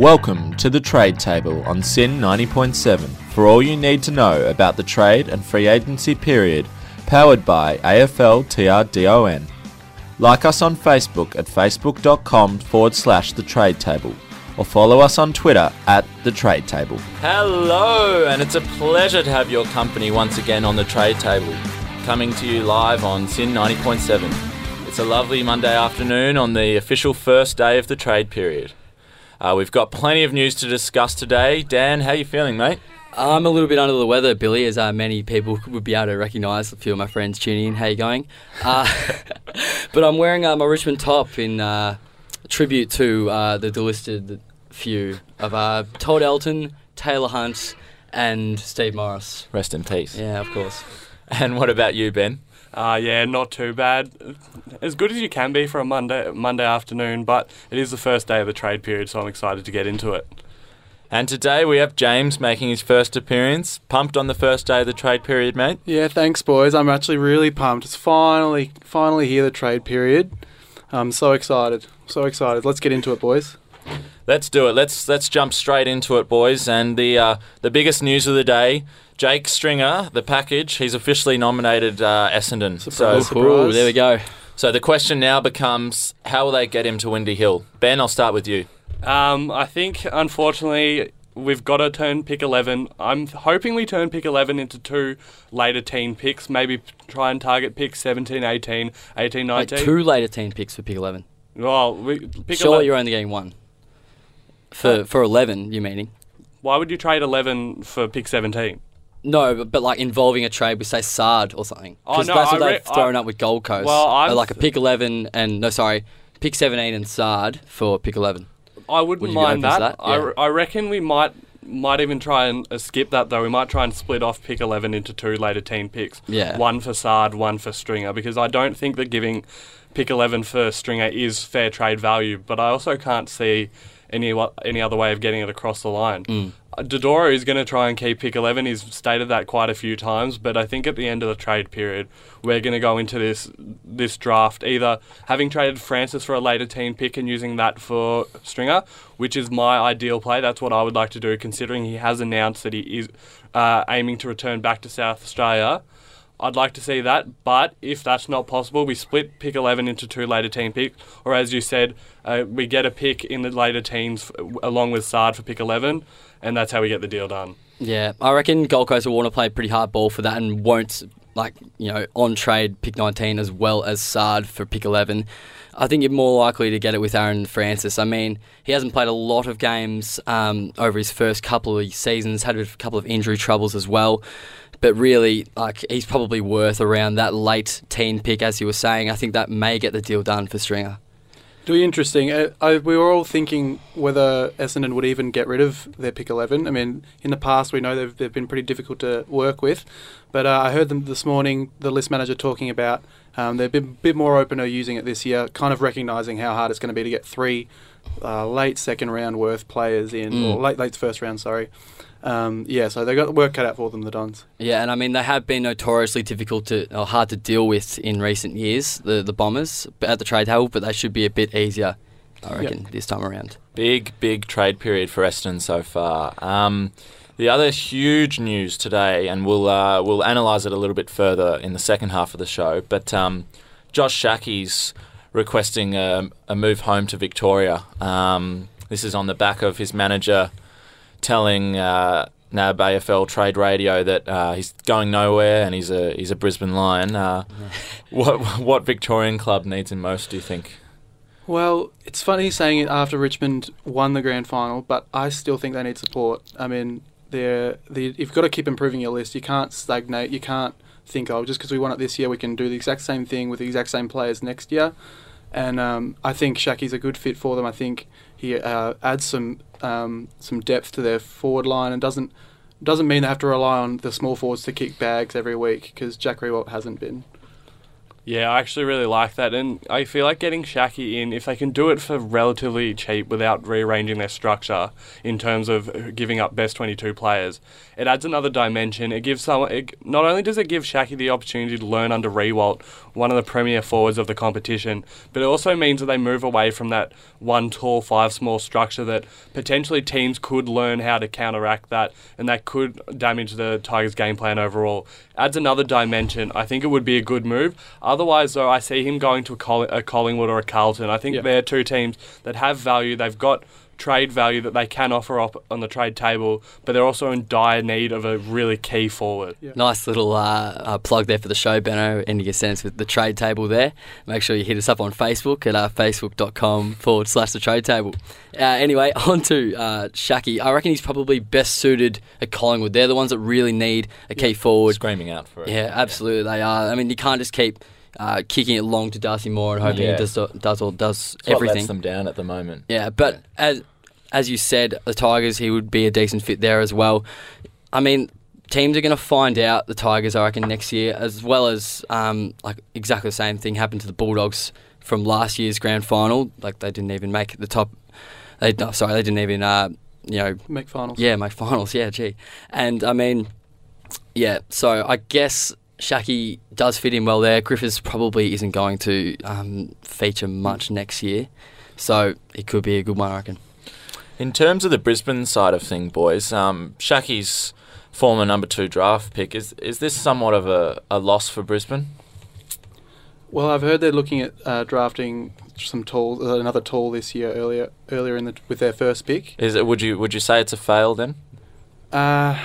Welcome to the Trade Table on SYN 90.7 for all you need to know about the trade and free agency period, powered by AFL TRDON. Like us on Facebook at facebook.com forward slash the trade table or follow us on Twitter at the trade table. Hello, and it's a pleasure to have your company once again on the trade table, coming to you live on SYN 90.7. It's a lovely Monday afternoon on the official first day of the trade period. Uh, we've got plenty of news to discuss today. Dan, how you feeling, mate? I'm a little bit under the weather, Billy, as uh, many people would be able to recognise. A few of my friends tuning in. How you going? Uh, but I'm wearing uh, my Richmond top in uh, tribute to uh, the delisted few of uh, Todd Elton, Taylor Hunt, and Steve Morris. Rest in peace. Yeah, of course. And what about you, Ben? Uh, yeah, not too bad. As good as you can be for a Monday Monday afternoon, but it is the first day of the trade period, so I'm excited to get into it. And today we have James making his first appearance. Pumped on the first day of the trade period, mate? Yeah, thanks, boys. I'm actually really pumped. It's finally, finally here, the trade period. I'm so excited. So excited. Let's get into it, boys. Let's do it. Let's let's jump straight into it, boys. And the uh, the biggest news of the day: Jake Stringer, the package. He's officially nominated uh, Essendon. Surprise, so, Ooh, there we go. so the question now becomes: How will they get him to Windy Hill? Ben, I'll start with you. Um, I think, unfortunately, we've got to turn pick 11. I'm hoping we turn pick 11 into two later teen picks. Maybe try and target pick 17, 18, 18, Like 19. two later team picks for pick 11. Well, we, pick Surely 11 you're only getting one. For, for 11, you meaning? Why would you trade 11 for pick 17? No, but, but like involving a trade with say Saad or something. Oh, no, that's what I re- they've thrown I- up with Gold Coast. Well, I'm Uh, like a pick eleven and no, sorry, pick seventeen and Saad for pick eleven. I wouldn't Would mind that. that? I, Yeah. I reckon we might might even try and uh, skip that though. We might try and split off pick 11 into two later teen picks. Yeah. One for Saad, one for Stringer, because I don't think that giving pick 11 for Stringer is fair trade value, but I also can't see any any other way of getting it across the line. Mm. Uh, Dodoro is going to try and keep pick 11. He's stated that quite a few times, but I think at the end of the trade period, we're going to go into this this draft either having traded Francis for a later team pick and using that for Stringer, which is my ideal play. That's what I would like to do, considering he has announced that he is uh, aiming to return back to South Australia. I'd like to see that, but if that's not possible, we split pick 11 into two later teen picks, or as you said, uh, we get a pick in the later teens f- along with Saad for pick 11, and that's how we get the deal done. Yeah, I reckon Gold Coast will want to play pretty hard ball for that and won't like you know on trade pick nineteen as well as Saad for pick eleven. I think you're more likely to get it with Aaron Francis. I mean, he hasn't played a lot of games um, over his first couple of seasons, had a couple of injury troubles as well. But really, like he's probably worth around that late teen pick, as you were saying. I think that may get the deal done for Stringer. It'll be interesting. Uh, I, we were all thinking whether Essendon would even get rid of their pick 11. I mean, in the past, we know they've, they've been pretty difficult to work with. But uh, I heard them this morning, the list manager talking about um, they've been a bit more open to using it this year, kind of recognising how hard it's going to be to get three uh, late second round worth players in, Mm. or late late first round, sorry. Um, yeah, so they've got the work cut out for them, the Dons. Yeah, and I mean they have been notoriously difficult to or hard to deal with in recent years, the the Bombers at the trade table, but they should be a bit easier, I reckon, this time around. Big, big trade period for Essendon so far. Um, the other huge news today, and we'll uh, we'll analyse it a little bit further in the second half of the show. But um, Josh Schache's requesting a, a move home to Victoria. Um, this is on the back of his manager telling uh, NAB AFL Trade Radio that uh, he's going nowhere and he's a he's a Brisbane Lion. Uh, what what Victorian club needs him most? Do you think? Well, it's funny saying it after Richmond won the grand final, but I still think they need support. I mean, they're, they you've got to keep improving your list. You can't stagnate. You can't think, oh, just because we won it this year, we can do the exact same thing with the exact same players next year. And um, I think Schache's a good fit for them. I think he uh, adds some um, some depth to their forward line and doesn't doesn't mean they have to rely on the small forwards to kick bags every week because Jack Riewoldt hasn't been. Yeah, I actually really like that, and I feel like getting Schache in, if they can do it for relatively cheap without rearranging their structure in terms of giving up best 22 players, it adds another dimension. It gives someone, it, not only does it give Schache the opportunity to learn under Riewoldt, one of the premier forwards of the competition, but it also means that they move away from that one tall, five small structure that potentially teams could learn how to counteract that, and that could damage the Tigers' game plan overall. Adds another dimension. I think it would be a good move. Otherwise, though, I see him going to a, Coll- a Collingwood or a Carlton. I think Yeah. they're two teams that have value. They've got trade value that they can offer up on the trade table, but they're also in dire need of a really key forward. Yeah. Nice little uh, uh, plug there for the show, Benno, ending your sentence with the trade table there. Make sure you hit us up on Facebook at uh, facebook.com forward slash the trade table. Uh, anyway, on to uh, Schache. I reckon he's probably best suited at Collingwood. They're the ones that really need a key forward. Screaming out for it. Yeah, absolutely they are. I mean, you can't just keep uh, kicking it long to Darcy Moore and hoping Yeah. he does, does, all, does It's what everything. lets them down at the moment. Yeah, but as as you said, the Tigers, he would be a decent fit there as well. I mean, teams are going to find out the Tigers, I reckon, next year, as well as um, like exactly the same thing happened to the Bulldogs from last year's grand final. Like they didn't even make the top. They no, sorry, they didn't even uh, you know Make finals. yeah, make finals. Yeah, gee. And I mean, yeah. So I guess Schache does fit in well there. Griffiths probably isn't going to um, feature much next year, so it could be a good one, I reckon. In terms of the Brisbane side of thing, boys, um, Schache's former number two draft pick is is this somewhat of a, a loss for Brisbane? Well, I've heard they're looking at uh, drafting some tall, uh, another tall this year earlier, earlier in the with their first pick. Is it? Would you would you say it's a fail then? Uh,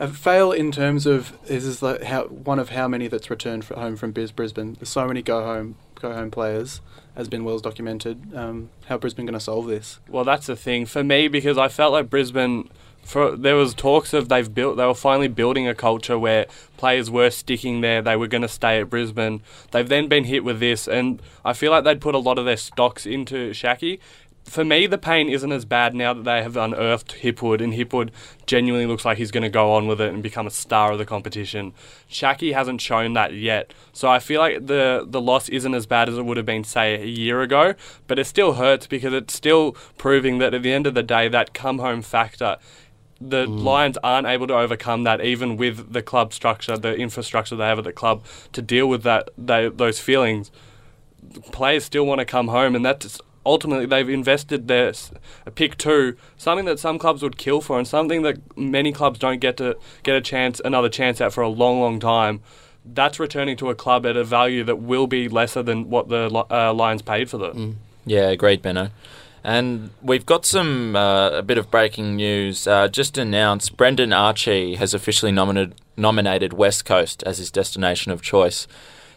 a fail in terms of this is like how one of how many that's returned fr home from Brisbane. There's so many go home go home players, has been well documented. Um, how Brisbane going to solve this? Well, that's the thing for me because I felt like Brisbane. For there was talks of they've built. They were finally building a culture where players were sticking there. They were going to stay at Brisbane. They've then been hit with this, and I feel like they'd put a lot of their stocks into Schache. For me, the pain isn't as bad now that they have unearthed Hipwood, and Hipwood genuinely looks like he's going to go on with it and become a star of the competition. Schache hasn't shown that yet, so I feel like the the loss isn't as bad as it would have been, say, a year ago. But it still hurts because it's still proving that at the end of the day, that come home factor the mm. Lions aren't able to overcome that, even with the club structure, the infrastructure they have at the club to deal with that they, those feelings. Players still want to come home, and that's ultimately they've invested their pick two, something that some clubs would kill for, and something that many clubs don't get to get a chance, another chance at for a long, long time. That's returning to a club at a value that will be lesser than what the uh, Lions paid for them. Yeah, agreed, Benno. And we've got some uh, a bit of breaking news. Uh, just announced, Brendan Archie has officially nominated nominated West Coast as his destination of choice.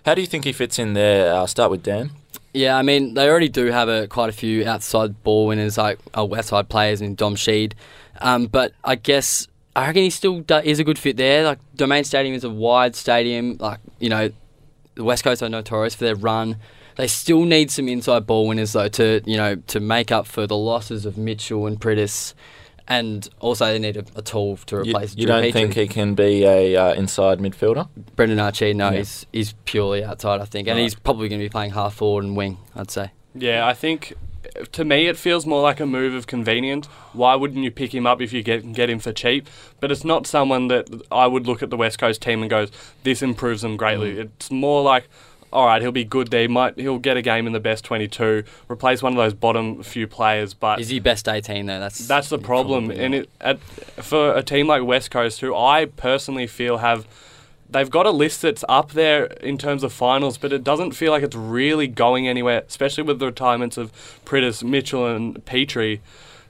How do you think he fits in there? I'll start with Dan. Yeah, I mean they already do have a quite a few outside ball winners like uh, West Side players in Dom Sheed, um, but I guess I reckon he still do, is a good fit there. Like Domain Stadium is a wide stadium. Like you know, the West Coast are notorious for their run. They still need some inside ball winners though to you know to make up for the losses of Mitchell and Priddis, and also they need a, a tool to You, replace. you Drew don't Petrie. think he can be a uh, inside midfielder? Brendan Archie? No, Yeah. he's he's purely outside. I think, and Right. he's probably going to be playing half forward and wing. I'd say. Yeah, I think to me it feels more like a move of convenience. Why wouldn't you pick him up if you get get him for cheap? But it's not someone that I would look at the West Coast team and goes, "This improves them greatly." It's more like, all right, he'll be good there. He might he'll get a game in the best twenty-two, replace one of those bottom few players, but. Is he best 18 though? That's That's the problem, and it at, for a team like West Coast, who I personally feel have, they've got a list that's up there in terms of finals, but it doesn't feel like it's really going anywhere, especially with the retirements of Priddis, Mitchell, and Petrie.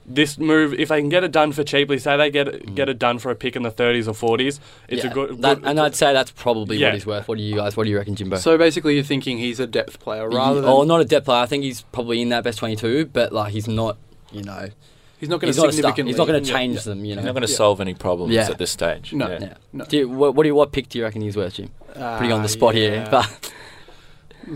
This move, if they can get it done for cheaply, say they get mm. get it done for a pick in the 30s or 40s, it's Yeah, a good. that, good and I'd say that's probably Yeah. what he's worth. What do you guys? What do you reckon, Jimbo? So basically, you're thinking he's a depth player rather oh, than oh, not a depth player. I think he's probably in that best 22, but like he's not. You know, he's not going to not a star. significantly. He's not going to Yeah. change them. You know. He's not going to Yeah. solve any problems Yeah. at this stage. No. Yeah. yeah. No. Do you, what, what do you, what pick do you reckon he's worth, Jim? Putting you on the uh, spot here, but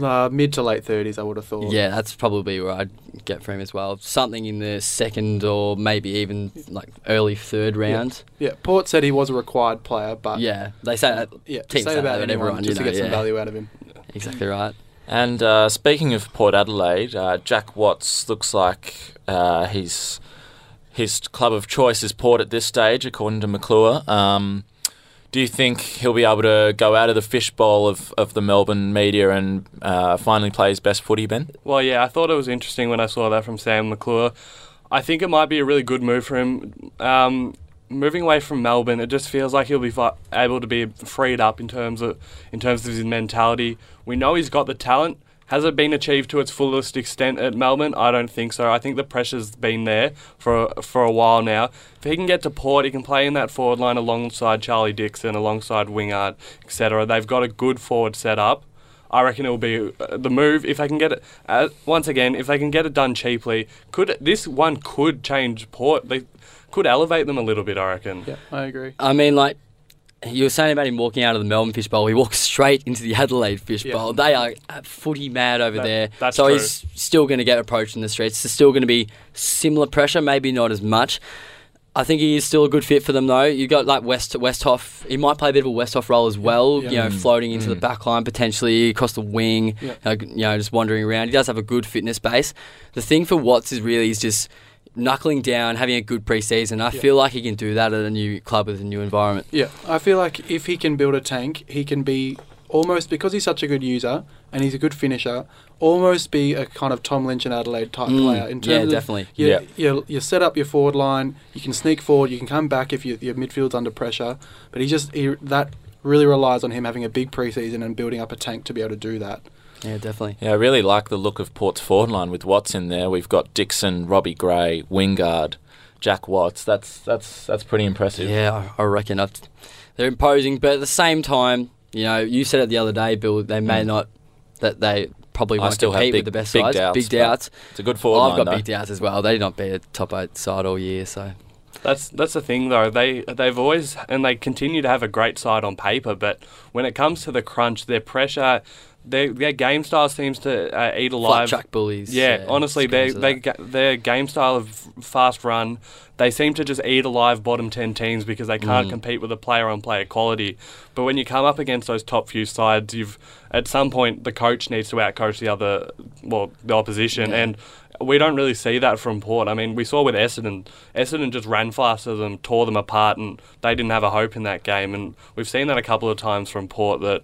Uh, mid to late 30s, I would have thought. yeah, that's probably where I'd get for him as well. Something in the second or maybe even like early third round. Yeah, Port said he was a required player, but Yeah, they say that. yeah, teams say say about that everyone, just you to know, get some value out of him. Exactly right. And uh, speaking of Port Adelaide, uh, Jack Watts looks like uh, he's his club of choice is Port at this stage, according to McClure. Um, do you think he'll be able to go out of the fishbowl of, of the Melbourne media and uh, finally play his best footy, Ben? Well, yeah, I thought it was interesting when I saw that from Sam McClure. I think it might be a really good move for him. Um, moving away from Melbourne, it just feels like he'll be able to be freed up in terms of in terms of his mentality. We know he's got the talent. Has it been achieved to its fullest extent at Melbourne? I don't think so. I think the pressure's been there for for a while now. If he can get to Port, he can play in that forward line alongside Charlie Dixon, alongside Wingard, etc. They've got a good forward set up. I reckon it will be uh, the move if they can get it. Uh, once again, if they can get it done cheaply, could this one could change Port? They could elevate them a little bit. I reckon. Yeah, I agree. I mean, like you were saying about him walking out of the Melbourne fishbowl, he walks straight into the Adelaide fishbowl. Yeah. They are uh, footy mad over That- there. that's so true. he's still going to get approached in the streets. There's still going to be similar pressure, maybe not as much. I think he is still a good fit for them, though. You got like West Westhoff. He might play a bit of a Westhoff role as well. Yeah. You know, floating into the Mm. back line potentially across the wing. Yeah. uh, you know, just wandering around. He does have a good fitness base. The thing for Watts is really is just knuckling down, having a good preseason. I Yeah. feel like he can do that at a new club with a new environment. Yeah, I feel like if he can build a tank, he can be almost because he's such a good user and he's a good finisher, almost be a kind of Tom Lynch and Adelaide type Mm, player. In terms yeah, of definitely. You, Yeah. you, you set up your forward line, you can sneak forward, you can come back if you, your midfield's under pressure. But he just he, that really relies on him having a big preseason and building up a tank to be able to do that. Yeah, definitely. Yeah, I really like the look of Port's forward line with Watts in there. We've got Dixon, Robbie Gray, Wingard, Jack Watts. That's that's that's pretty impressive. Yeah, I I reckon I've, they're imposing, but at the same time, you know, you said it the other day, Bill. They may Mm. not that they probably I won't still have compete big- with the best big sides. doubts, big doubts. It's a good forward I've line got though. big doubts as well. They did not be a top eight side all year, so That's that's the thing though. They they've always and they continue to have a great side on paper, but when it comes to the crunch, their pressure, their their game style seems to uh, eat flat alive. track bullies. Yeah, honestly, they screams they their game style of fast run, they seem to just eat alive bottom ten teams because they can't Mm. compete with the player on player quality. But when you come up against those top few sides, you've at some point the coach needs to outcoach the other, well, the opposition, Yeah. and we don't really see that from Port. I mean, we saw with Essendon, Essendon just ran faster than tore them apart, and they didn't have a hope in that game. And we've seen that a couple of times from Port that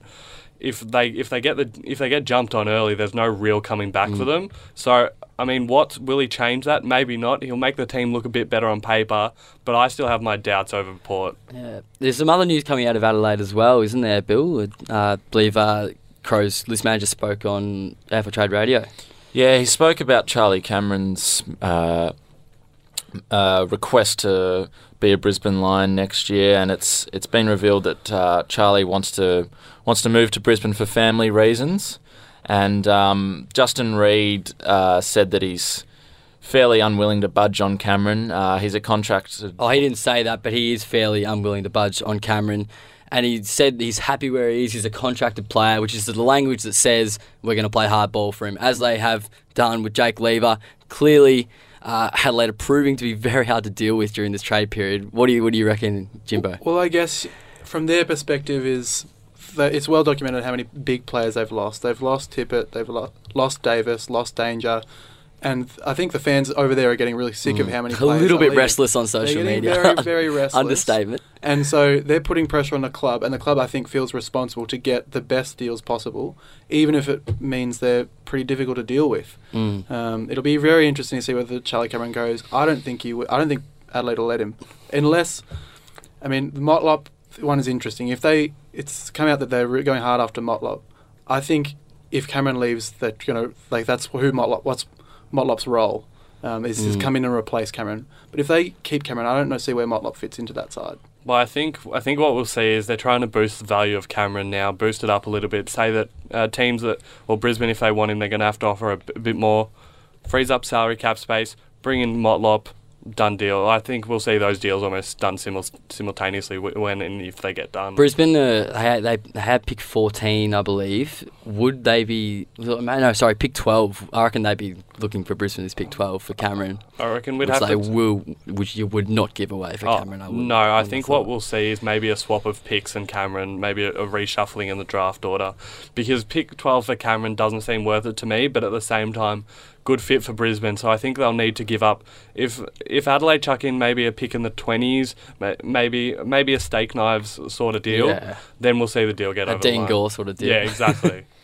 if they if they get the if they get jumped on early, there's no real coming back for Mm. them. So I mean, what will he change that? Maybe not. He'll make the team look a bit better on paper, but I still have my doubts over Port. Yeah. There's some other news coming out of Adelaide as well, isn't there, Bill? Uh, I believe uh, Crow's list manager spoke on AFL Trade Radio. Yeah, he spoke about Charlie Cameron's uh, uh, request to be a Brisbane Lion next year, and it's it's been revealed that uh, Charlie wants to wants to move to Brisbane for family reasons. And um, Justin Reid uh, said that he's fairly unwilling to budge on Cameron. Uh, he's a contracted. Oh, he didn't say that, but he is fairly unwilling to budge on Cameron. And he said he's happy where he is. He's a contracted player, which is the language that says we're going to play hard ball for him, as they have done with Jake Lever. Clearly, uh, Adelaide are proving to be very hard to deal with during this trade period. What do you What do you reckon, Jimbo? Well, I guess from their perspective is that it's well documented how many big players they've lost. They've lost Tippett, they've lo- lost Davis, lost Danger, and I think the fans over there are getting really sick of Mm. how many A little bit restless on social media. very, very restless. Understatement. And so they're putting pressure on the club, and the club I think feels responsible to get the best deals possible, even if it means they're pretty difficult to deal with. Mm. Um, it'll be very interesting to see whether Charlie Cameron goes. I don't think he. W- I don't think Adelaide will let him, unless. I mean, the Motlop one is interesting. If they, it's come out that they're re- going hard after Motlop. I think if Cameron leaves, that you know, like that's who Motlop. What's Motlop's role? Um, is, is Mm. come in and replace Cameron. But if they keep Cameron, I don't know see where Motlop fits into that side. Well, I think I think what we'll see is they're trying to boost the value of Cameron now, boost it up a little bit. Say that uh, teams that, well, Brisbane, if they want him, they're going to have to offer a, b- bit more, freeze up salary cap space, bring in Motlop, done deal. I think we'll see those deals almost done simul- simultaneously w- when and if they get done. Brisbane, uh, they, had, they they had pick 14, I believe. Would they be? No, sorry, pick 12. I reckon they'd be looking for Brisbane as pick 12 for Cameron. I reckon we'd which have they to. will, which you would not give away for Oh, Cameron. I would, no, I think what we'll see is maybe a swap of picks and Cameron, maybe a, a reshuffling in the draft order, because pick 12 for Cameron doesn't seem worth it to me, but at the same time, good fit for Brisbane. So I think they'll need to give up. If if Adelaide chuck in maybe a pick in the 20s, maybe maybe a steak knives sort of deal, Yeah. then we'll see the deal get a over the Dean line. Gore sort of deal. Yeah, exactly.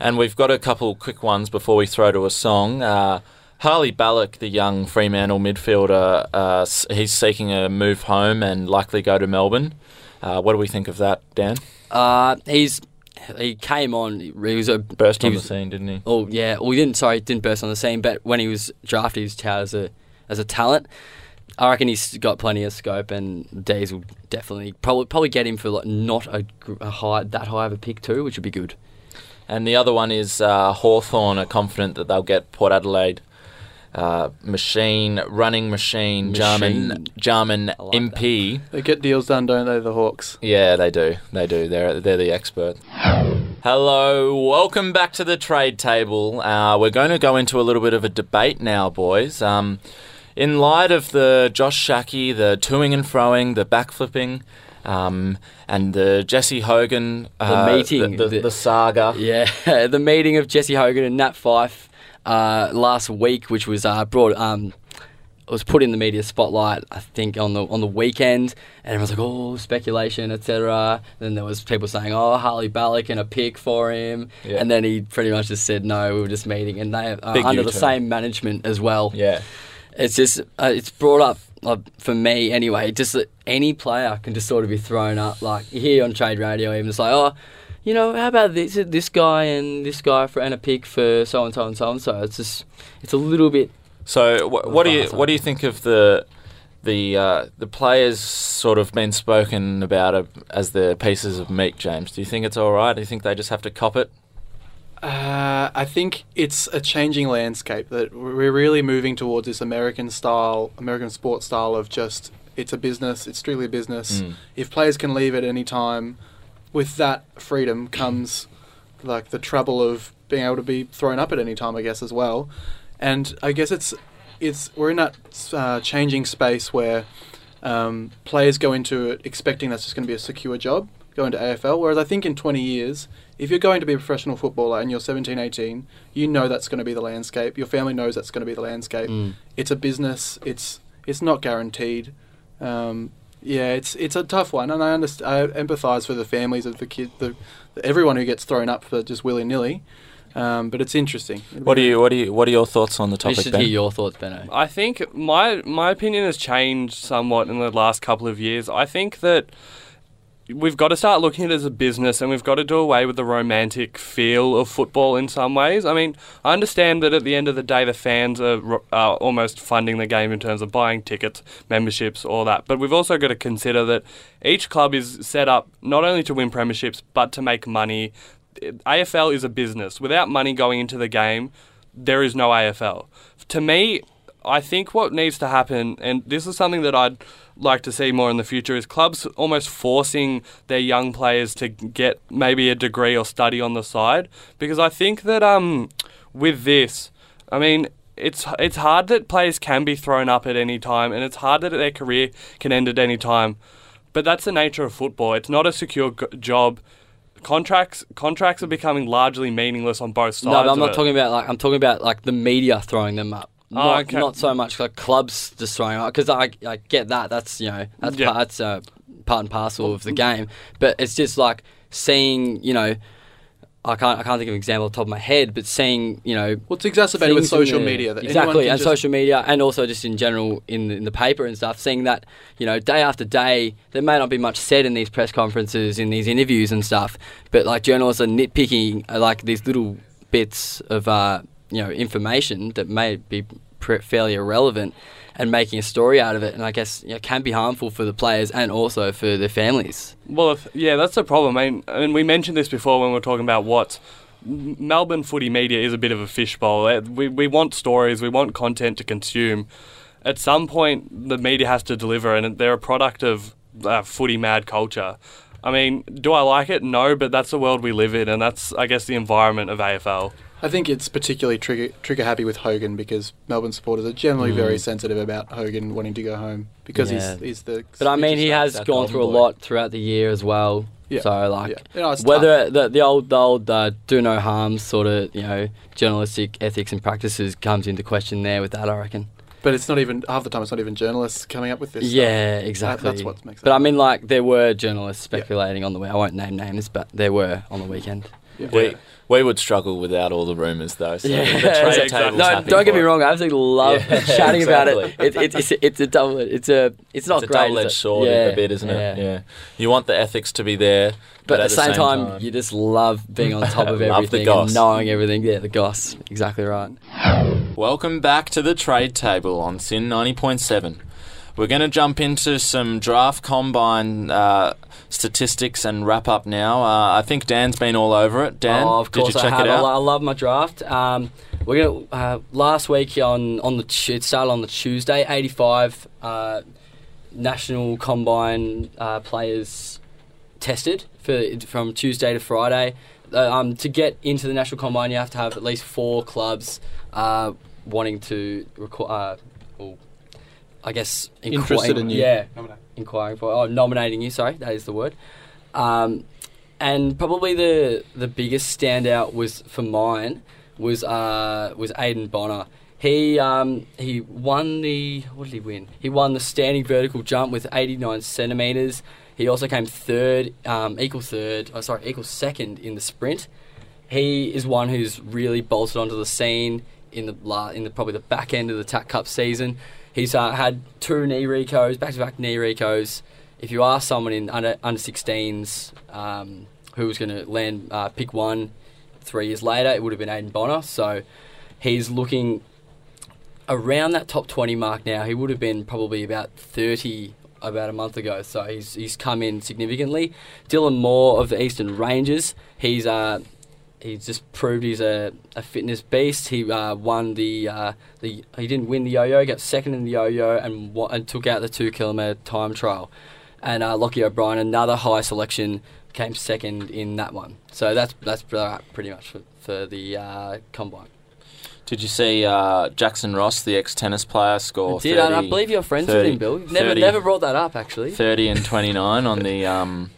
And we've got a couple quick ones before we throw to a song. Uh, Harley Balic, the young Fremantle midfielder, uh, he's seeking a move home and likely go to Melbourne. Uh, what do we think of that, Dan? Uh, he's he came on. He was a Burst on the scene, didn't he? Oh yeah, well he didn't. Sorry, didn't burst on the scene. But when he was drafted, he was touted as a as a talent. I reckon he's got plenty of scope, and Days will definitely probably probably get him for like not a, a high that high of a pick too, which would be good. And the other one is uh, Hawthorn are confident that they'll get Port Adelaide. Uh, machine, running machine, Jarman, Machine. Jarman I like MP. They get deals done, don't they? The Hawks. Yeah, they do. They do. They're they're the expert. Hello, welcome back to the trade table. Uh, we're going to go into a little bit of a debate now, boys. Um, in light of the Josh Schache, the toing and froing, the backflipping, um, and the Jesse Hogan, uh, meeting, the, the, the- the saga. Yeah, the meeting of Jesse Hogan and Nat Fyfe uh, last week, which was uh, brought um, was put in the media spotlight, I think, on the on the weekend, and everyone's like, "Oh, speculation, etc." Then there was people saying, "Oh, Harley Balic and a pick for him," Yeah. and then he pretty much just said, "No, we were just meeting," and they are Big under the same management as well. Yeah. It's just uh, it's brought up uh, for me anyway. Just that any player can just sort of be thrown up. Like you hear on trade radio, even it's like, oh, you know, how about this this guy and this guy for and a pick for so and so and so and so. It's just it's a little bit. So, wh- what do you what do you think of the the uh, the players sort of been spoken about uh, as the pieces of meat, James? Do you think it's all right? Do you think they just have to cop it? Uh, I think it's a changing landscape that we're really moving towards this American style, American sports style of just it's a business, it's strictly a business. Mm. If players can leave at any time, with that freedom comes like the trouble of being able to be thrown up at any time, I guess as well. And I guess it's it's we're in that uh, changing space where um, players go into it expecting that's just going to be a secure job, go into AFL. Whereas I think in 20 years, if you're going to be a professional footballer and you're 17, 18, you know that's going to be the landscape. Your family knows that's going to be the landscape. Mm. It's a business. It's it's not guaranteed. Um, yeah, it's it's a tough one, and I understand. I empathise for the families of the kid, the, the everyone who gets thrown up for just willy nilly. Um, but it's interesting. What do you what do you what are your thoughts on the I topic, should Ben? hear your thoughts, Benno. I think my my opinion has changed somewhat in the last couple of years. I think that we've got to start looking at it as a business and we've got to do away with the romantic feel of football in some ways. I mean, I understand that at the end of the day, the fans are, are almost funding the game in terms of buying tickets, memberships, all that. But we've also got to consider that each club is set up not only to win premierships, but to make money. AFL is a business. Without money going into the game, there is no AFL. To me, I think what needs to happen, and this is something that I'd like to see more in the future, is clubs almost forcing their young players to get maybe a degree or study on the side. Because I think that um, with this, I mean, it's it's hard that players can be thrown up at any time, and it's hard that their career can end at any time. But that's the nature of football. It's not a secure g- job. Contracts contracts are becoming largely meaningless on both sides. No, but I'm not it. talking about like I'm talking about like the media throwing them up. Not, Oh, okay. not so much like clubs just throwing them up because I, I get that that's you know that's Yeah. part, that's uh, part and parcel of the game. But it's just like seeing you know I can't I can't think of an example off the top of my head, but seeing you know Well, exacerbated with social the- media. That exactly, and just- social media, and also just in general in the, in the paper and stuff. Seeing that you know day after day, there may not be much said in these press conferences, in these interviews and stuff, but like journalists are nitpicking uh, like these little bits of uh, you know information that may be pr- fairly irrelevant. And making a story out of it, and I guess you know, can be harmful for the players and also for their families. Well, if, yeah, that's the problem. I mean, I mean, we mentioned this before when we were talking about what Melbourne footy media is a bit of a fishbowl. Eh, We we want stories, we want content to consume, at some point the media has to deliver, and they're a product of uh, footy mad culture. I mean, do I like it? No, but that's the world we live in, and that's, I guess, the environment of AFL. I think it's particularly trigger trigger happy with Hogan because Melbourne supporters are generally very sensitive about Hogan wanting to go home because Yeah. he's he's the. But I mean, he has gone golden through a lot throughout the year as well. Yeah. So like, Yeah. You know, it's whether the the old the old uh, do no harm sort of you know journalistic ethics and practices comes into question there with that, I reckon. But it's not even half the time. It's not even journalists coming up with this. stuff. Yeah, exactly. that's what makes But it- I mean, like there were journalists speculating on the way. I won't name names, but there were on the weekend. Yeah. We, we would struggle without all the rumours, though. So Yeah. the trade Exactly. No, don't get me wrong. I absolutely love Yeah, chatting about it. exactly. it, it it's, it's a double. It's a. It's not It's a great. double-edged sword yeah, a bit, isn't yeah. it? Yeah. You want the ethics to be there, But, at the same, time, you just love being on top of Love the everything goss. and knowing everything. Yeah, the goss. Exactly right. Welcome back to the trade table on SYN 90.7. We're going to jump into some draft combine uh, statistics and wrap up now. Uh, I think Dan's been all over it. Dan, oh, of course did you check I have. it I out? I love my draft. Um, we're gonna uh, last week on on the Tu- it started on the Tuesday. Eighty five uh, national combine uh, players tested for from Tuesday to Friday. Uh, um, to get into the national combine, you have to have at least four clubs uh, wanting to record. Uh, well, I guess inqui- Interested in you. Yeah, inquiring for oh nominating you. Sorry, that is the word. Um, and probably the the biggest standout was for mine was uh, was Aiden Bonar. He um, he won the what did he win? He won the standing vertical jump with 89 centimeters. He also came third, um, equal third. Oh, sorry, equal second in the sprint. He is one who's really bolted onto the scene in the in the probably the back end of the TAC Cup season. He's uh, had two knee recos, back to back knee recos. If you ask someone in under under 16s um, who was going to land uh, pick one three years later, it would have been Aiden Bonar. So he's looking around that top 20 mark now. He would have been probably about 30 about a month ago. So he's he's come in significantly. Dylan Moore of the Eastern Ranges. He's uh he's just proved he's a, a fitness beast. He uh, won the uh, the he didn't win the yo-yo, got second in the yo-yo, and and took out the two kilometre time trial. And uh, Lochie O'Brien, another high selection, came second in that one. So that's that's uh, pretty much for, for the uh, combine. Did you see uh, Jackson Ross, the ex-tennis player, score I did, and I believe you're friends 30 with him, Bill. You've never 30 never brought that up actually. 30 and 29 on the um,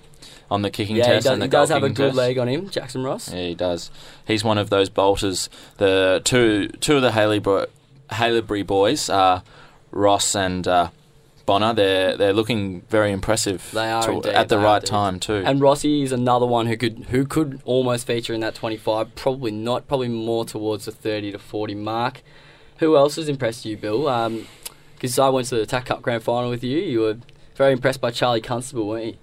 on the kicking Yeah, he test does, and the he does have a good test. leg on him, Jackson Ross. Yeah, he does. He's one of those bolters. The two two of the Haley boys, uh, Ross and uh, Bonar. They're they're looking very impressive. They are to- indeed, at the right indeed. time too. And Rossi is another one who could who could almost feature in that 25. Probably not. Probably more towards the 30 to 40 mark. Who else has impressed you, Bill? Because I went to the TAC Cup Grand Final with you. You were very impressed by Charlie Constable, weren't you?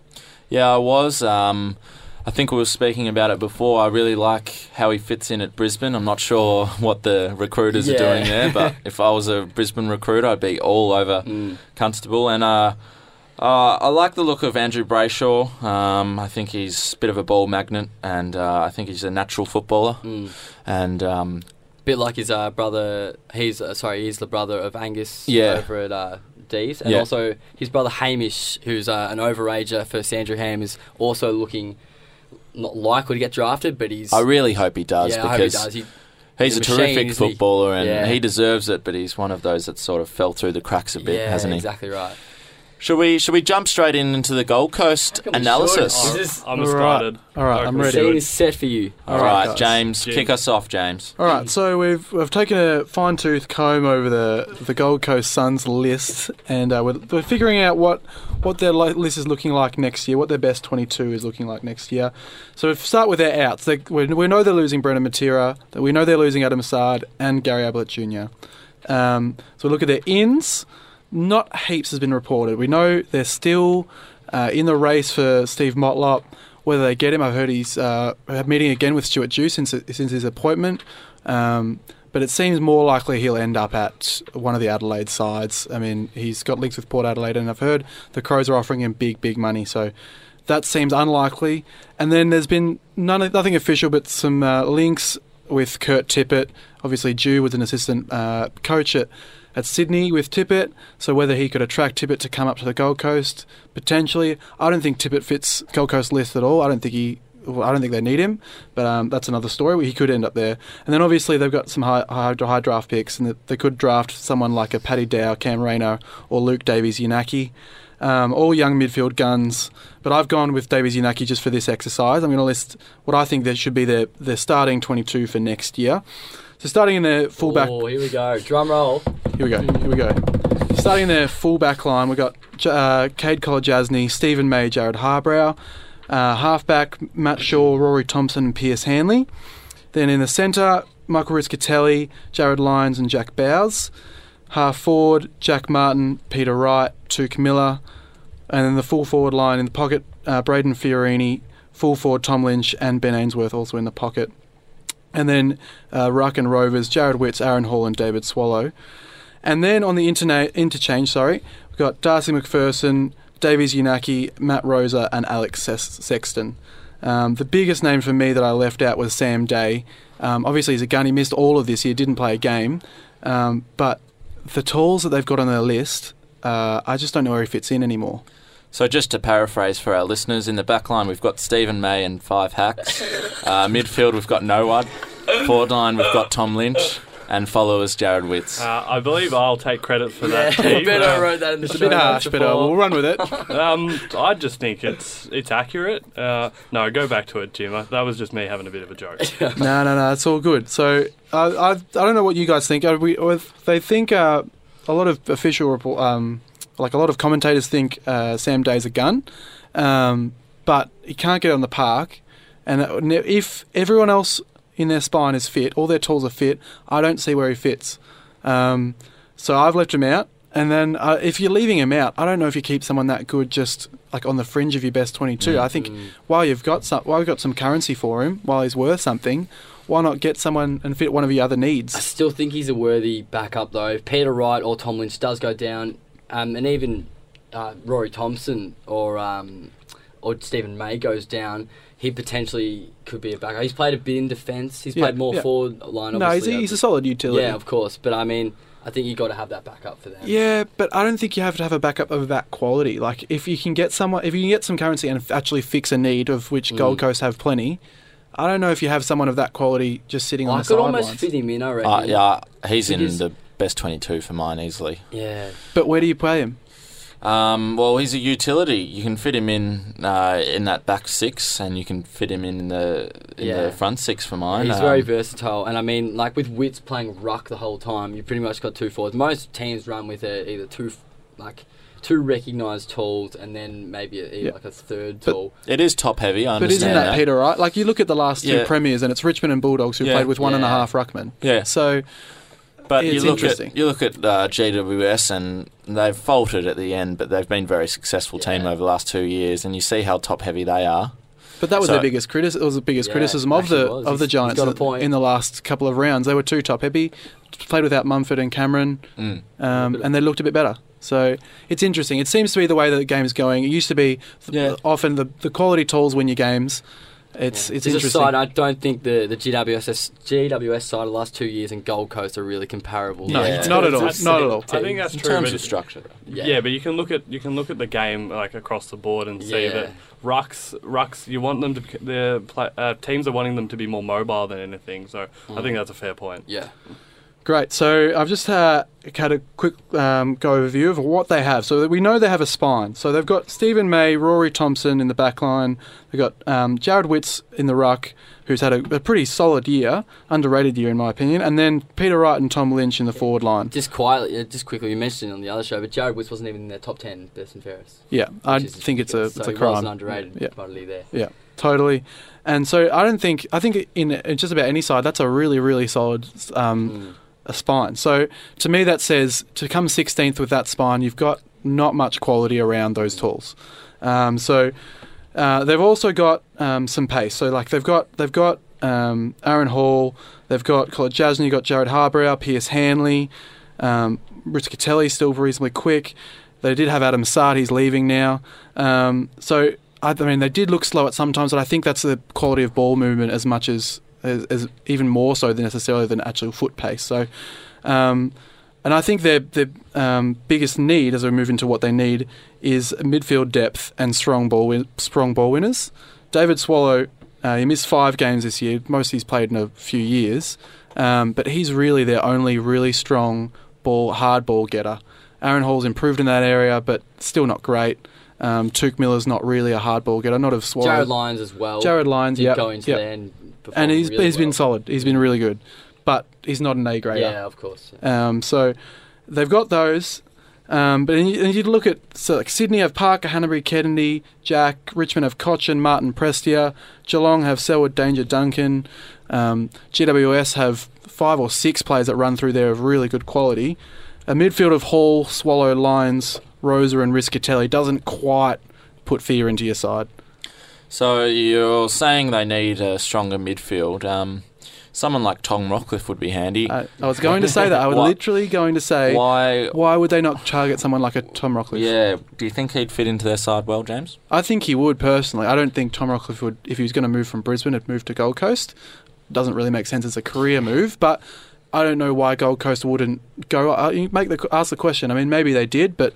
Yeah, I was. Um, I think we were speaking about it before. I really like how he fits in at Brisbane. I'm not sure what the recruiters are doing there, but if I was a Brisbane recruiter, I'd be all over Mm. Constable. And uh, uh, I like the look of Andrew Brayshaw. Um, I think he's a bit of a ball magnet, and uh, I think he's a natural footballer. Mm. And um, Bit like his uh, brother. He's uh, sorry. He's the brother of Angus Yeah. over at uh, D's, and Yeah. also his brother Hamish, who's uh, an overager for Sandringham, is also looking not likely to get drafted, but he's. I really hope he does yeah, I hope he because does. He, he's a he's a machine, terrific isn't he? footballer and Yeah. he deserves it. But he's one of those that sort of fell through the cracks a bit, hasn't he? exactly right. Should we should we jump straight in into the Gold Coast analysis? should. I'm, This is- I'm All right. excited. All right, I I'm ready. Scene should. is set for you. All All right, right, guys. James, Jim. kick us off, James. All right, so we've we've taken a fine tooth comb over the the Gold Coast Suns list, and uh, we're, we're figuring out what what their li- list is looking like next year, what their best 22 is looking like next year. So we start with their outs. They, we, we know they're losing Brandon Matera, that we know they're losing Adam Saad and Gary Ablett Jr. Um, so we look at their ins. Not heaps has been reported. We know they're still uh, in the race for Steve Motlop. Whether they get him, I've heard he's uh, meeting again with Stuart Dew since since his appointment. Um, but it seems more likely he'll end up at one of the Adelaide sides. I mean, he's got links with Port Adelaide, and I've heard the Crows are offering him big, big money. So that seems unlikely. And then there's been none, nothing official, but some uh, links with Kurt Tippett. Obviously, Dew was an assistant uh, coach at, at Sydney with Tippett, so whether he could attract Tippett to come up to the Gold Coast potentially. I don't think Tippett fits Gold Coast list at all. I don't think he. Well, I don't think they need him, but um, that's another story. He could end up there. And then obviously they've got some high, high, high draft picks, and they could draft someone like a Paddy Dow, Cam Rayner, or Luke Davies-Uniacke. Um, all young midfield guns, but I've gone with Davies-Uniacke just for this exercise. I'm going to list what I think that should be their, their starting 22 for next year. So starting in their fullback. Oh, here we go. Drum roll. Here we go. Here we go. Starting in their fullback line, we've got uh, Kade Kolodjashnij, Steven May, Jarrod Harbrow. Uh, halfback, Matt Shaw, Rory Thompson, and Pearce Hanley. Then in the centre, Michael Rischitelli, Jarryd Lyons, and Jack Bowes. Half forward, Jack Martin, Peter Wright, Touk Miller. And then the full forward line in the pocket, uh, Brayden Fiorini, full forward Tom Lynch, and Ben Ainsworth also in the pocket. And then uh, Ruck and Rovers, Jarrod Witts, Aaron Hall, and David Swallow. And then on the interna- interchange, sorry, we've got Darcy MacPherson, Davies Unaki, Matt Rosa, and Alex Sexton. Um, the biggest name for me that I left out was Sam Day. Um, obviously, he's a gun. He missed all of this year, didn't play a game. Um, but the tools that they've got on their list, uh, I just don't know where he fits in anymore. So just to paraphrase for our listeners, in the back line we've got Steven May and five hacks. Uh, midfield we've got no one. Forward line we've got Tom Lynch. And followers Jarrod Witts. Uh, I believe I'll take credit for that Yeah, team. better Uh, wrote that in the It's a bit harsh, but uh, we'll run with it. um, I just think it's it's accurate. Uh, no, go back to it, Jim. I- That was just me having a bit of a joke. no, no, no, it's all good. So I, I, I don't know what you guys think. Are we, or they think uh, a lot of official report, um, like a lot of commentators think uh, Sam Day's a gun, um, but he can't get on the park. And uh, if everyone else in their spine is fit, all their tools are fit, I don't see where he fits. Um, so I've left him out. And then uh, if you're leaving him out, I don't know if you keep someone that good just like on the fringe of your best 22. I think while you've got some, while you've got some currency for him, while he's worth something, why not get someone and fit one of your other needs? I still think he's a worthy backup, though. If Peter Wright or Tom Lynch does go down, um, and even uh, Rory Thompson or um, or Steven May goes down, he potentially could be a backup. He's played a bit in defence. He's Yeah, played more yeah. forward line. No, he's, Obviously, he's a solid utility. yeah, of course. But I mean, I think you got to have that backup for them. Yeah, but I don't think you have to have a backup of that quality. Like if you can get someone, if you can get some currency and actually fix a need of which Mm. Gold Coast have plenty, I don't know if you have someone of that quality just sitting on I the could almost sidelines. fit him in. I reckon. Uh, yeah, he's in the best 22 for mine easily. Yeah. But where do you play him? Um, well, he's a utility. You can fit him in uh, in that back six, and you can fit him in the in Yeah. the front six for mine. He's Um, very versatile, and I mean, like with Witts playing ruck the whole time, you pretty much got two forwards. Most teams run with a, either two, like two recognised tools, and then maybe a, Yeah. like a third But- tool. It is top heavy. I understand. But understand isn't that, Peter right? Like you look at the last two premiers, and it's Richmond and Bulldogs who Yeah. played with one and a half ruckmen. Yeah, So but It's you look interesting. at you look at uh, GWS, and they've faltered at the end, but they've been a very successful team Yeah. over the last two years, and you see how top heavy they are. But that was So- their biggest criticism. It was the biggest Yeah, criticism of the was. of the He's- he's Giants got a point. in the last couple of rounds. They were too top heavy, played without Mumford and Cameron, Mm. um, and they looked a bit better. So it's interesting. It seems to be the way that the game is going. It used to be th- Yeah. often the the quality tools win your games. It's Yeah. it's There's interesting. a side. I don't think the the GWS GWS side of the last two years and Gold Coast are really comparable. No, Yeah. not at all. That's- Not at all. I think that's In true. terms but of structure, Yeah. Yeah. but you can look at you can look at the game like across the board and see Yeah. that rucks rucks you want them to bec- the pla uh, teams are wanting them to be more mobile than anything. So I Mm. think that's a fair point. Yeah. Great. So I've just uh, had a quick um, go overview of what they have. So we know they have a spine. So they've got Steven May, Rory Thompson in the back line. They've got um, Jarrod Witts in the ruck, who's had a, a pretty solid year, underrated year in my opinion, and then Peter Wright and Tom Lynch in the forward line. Just quietly, just quickly, you mentioned it on the other show, but Jarrod Witts wasn't even in their top ten best and fairest. Yeah, I think it's a it's so a he was crime. an underrated Yeah. commodity there. Yeah, totally. And so I don't think I think in, in just about any side that's a really really solid um, Mm. A spine. So to me, that says to come 16th with that spine, you've got not much quality around those tools. Um, so uh, they've also got um, some pace. So like they've got they've got um, Aaron Hall, they've got Kolodjashnij, you've got Jarrod Harbrow, Pearce Hanley, um, Rischitelli still reasonably quick. They did have Adam Saad, he's leaving now. Um, so I, I mean, they did look slow at sometimes, but I think that's the quality of ball movement as much as as, as even more so than necessarily than actual foot pace. So, um, and I think their their um, biggest need as we move into what they need is midfield depth and strong ball win- strong ball winners. David Swallow, uh, he missed five games this year. Most he's played in a few years, um, but he's really their only really strong ball hard ball getter. Aaron Hall's improved in that area, but still not great. Um, Touk Miller's not really a hard ball getter, not of Swallow. Jarryd Lyons as well. Jarryd Lyons, yeah, go into yep. there and and he's really he's been solid. He's been really good, but he's not an A grader. Yeah, of course. Um, so they've got those. Um, but then you, look at so like Sydney have Parker, Hannebery, Kennedy, Jack. Richmond have Cotchin, Martin, Prestia. Geelong have Selwood, Danger, Duncan. Um, GWS have five or six players that run through there of really good quality. A midfield of Hall, Swallow, Lyons, Rosa, and Rischitelli doesn't quite put fear into your side. So you're saying they need a stronger midfield. Um, someone like Tom Rockliff would be handy. I, I was going to say that. I was Why- literally going to say, Why? why would they not target someone like a Tom Rockliff? Yeah. Do you think he'd fit into their side well, James? I think he would personally. I don't think Tom Rockliff would, if he was going to move from Brisbane, would move to Gold Coast. Doesn't really make sense as a career move, but I don't know why Gold Coast wouldn't go. Uh, you make the ask the question. I mean, maybe they did, but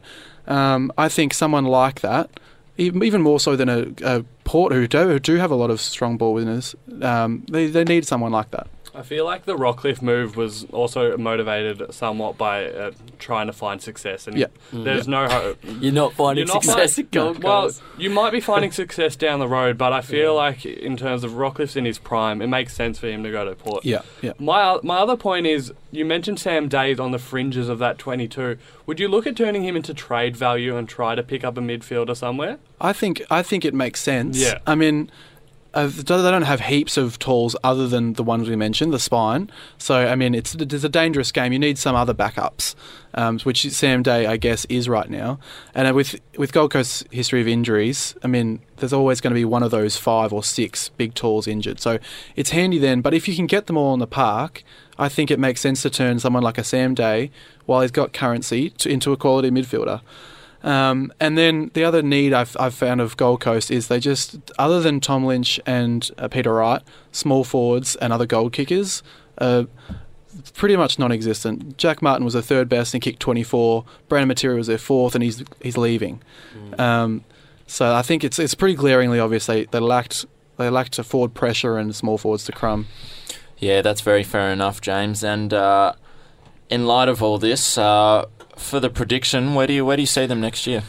um, I think someone like that, even more so than a, a Port who do, who do have a lot of strong ball winners, um, they they need someone like that. I feel like the Rockliff move was also motivated somewhat by uh, trying to find success, and Yeah. there's no hope. You're not finding You're not success find- at Gold Well, you might be finding success down the road, but I feel like in terms of Rockliff's in his prime, it makes sense for him to go to Port. Yeah, yeah. My my other point is you mentioned Sam Days on the fringes of that 22. Would you look at turning him into trade value and try to pick up a midfielder somewhere? I think I think it makes sense. Yeah. I mean, uh, they don't have heaps of tools other than the ones we mentioned, the spine. So I mean, it's it's a dangerous game. You need some other backups, um, which Sam Day, I guess, is right now. And uh, with with Gold Coast's history of injuries, I mean, there's always going to be one of those five or six big tools injured. So it's handy then. But if you can get them all in the park, I think it makes sense to turn someone like a Sam Day, while he's got currency, to, into a quality midfielder. Um, and then the other need I've, I've found of Gold Coast is they just, other than Tom Lynch and uh, Peter Wright, small forwards and other goal kickers, uh, pretty much non-existent. Jack Martin was their third best and he kicked 24. Brandon Matera was their fourth and he's he's leaving. Um, so I think it's it's pretty glaringly obvious they, they lacked they lacked a forward pressure and small forwards to crumb. Yeah, that's very fair enough, James. And uh, in light of all this, uh, for the prediction, where do you where do you see them next year?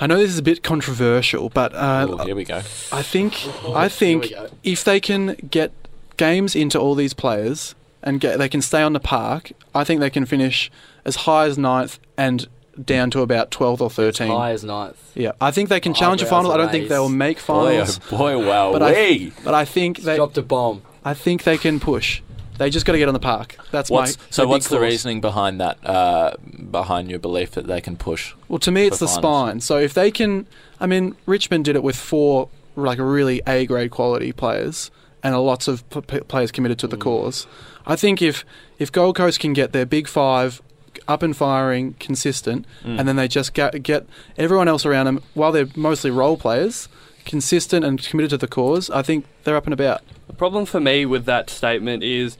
I know this is a bit controversial, but uh, Ooh, here we go. I think I think if they can get games into all these players and get they can stay on the park, I think they can finish as high as ninth and down to about twelfth or thirteen. High as ninth. Yeah, I think they can challenge a Eyebrows final. I don't think they'll make Boy, finals, oh boy, wow, but I but I think they Dropped a bomb. I think they can push. They just got to get on the park. That's What's, my so my big what's the reasoning behind that? Uh, behind your belief that they can push? Well, to me, it's the finals? spine. So if they can, I mean, Richmond did it with four like really A grade quality players and a lots of p- p- players committed to the cause. I think if if Gold Coast can get their big five up and firing, consistent, Mm. and then they just get get everyone else around them while they're mostly role players, consistent and committed to the cause, I think they're up and about. The problem for me with that statement is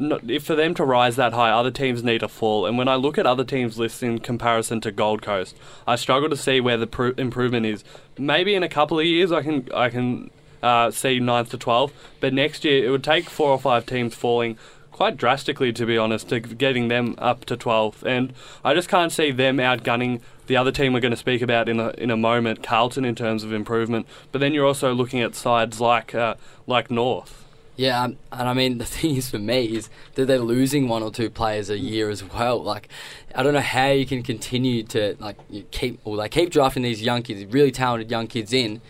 not, if for them to rise that high, other teams need to fall. And when I look at other teams' lists in comparison to Gold Coast, I struggle to see where the pro- improvement is. Maybe in a couple of years, I can I can uh, see ninth to 12th, but next year it would take four or five teams falling quite drastically, to be honest, to getting them up to 12th. And I just can't see them outgunning the other team we're going to speak about in a in a moment, Carlton, in terms of improvement. But then you're also looking at sides like uh, like North. Yeah, um, and I mean the thing is for me is that they're losing one or two players a year as well. Like, I don't know how you can continue to like keep or they keep drafting these young kids, really talented young kids in,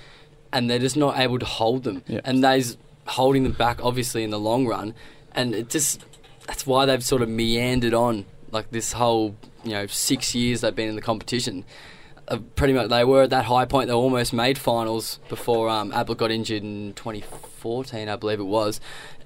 and they're just not able to hold them. Yeah. And they's holding them back, obviously in the long run, and it just that's why they've sort of meandered on like this whole you know six years they've been in the competition. Uh, pretty much, they were at that high point. They almost made finals before um, Ablett got injured in 2014, I believe it was,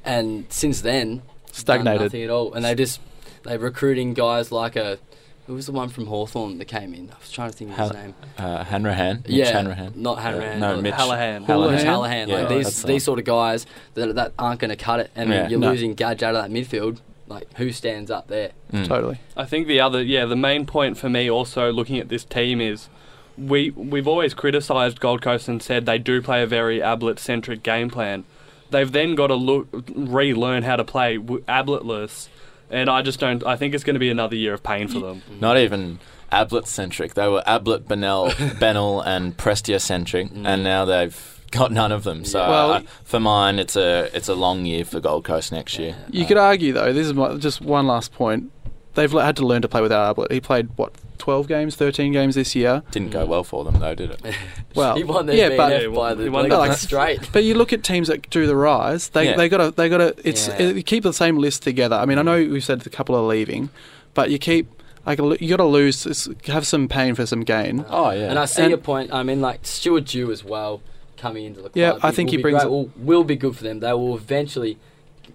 and since then done Stagnated. nothing at all. And they just they're recruiting guys like a Who was the one from Hawthorn that came in? I was trying to think of his Hal- name. Uh, Hanrahan. Mitch yeah, Hanrahan. not Hanrahan. no, uh, Mitch Hallahan. Houlihan. Mitch Houlihan? Hallahan. Yeah, like that's these the these sort of guys that that aren't going to cut it, and Yeah. you're No. losing Gadge out of that midfield. Like who stands up there? Mm. Totally. I think the other, yeah, the main point for me also looking at this team is we we've always criticised Gold Coast and said they do play a very Ablett centric game plan. They've then got to look relearn how to play w- Ablettless, and I just don't. I think it's going to be another year of pain for them. Not even Ablett centric. They were Ablett, Benell, Bennell, and Prestia centric, Mm. and now they've got none of them. So Well- uh, for mine, it's a it's a long year for Gold Coast next year. You Uh, could argue though. This is my, just one last point. They've had to learn to play without Ablett. He played what, twelve games, thirteen games this year. didn't go well for them though, did it? Well, he won their yeah, but Yeah, by the he won like, the- like straight. But you look at teams that do the rise. They Yeah. they got to they got to. It's Yeah. you keep the same list together. I mean, I know mm. we said a couple are leaving, but you keep like you got to lose. Have some pain for some gain. Oh yeah. And I see And- your point. I mean, like Stuart Dew as well coming into the club. Yeah, I think he brings great, will, will be good for them. They will eventually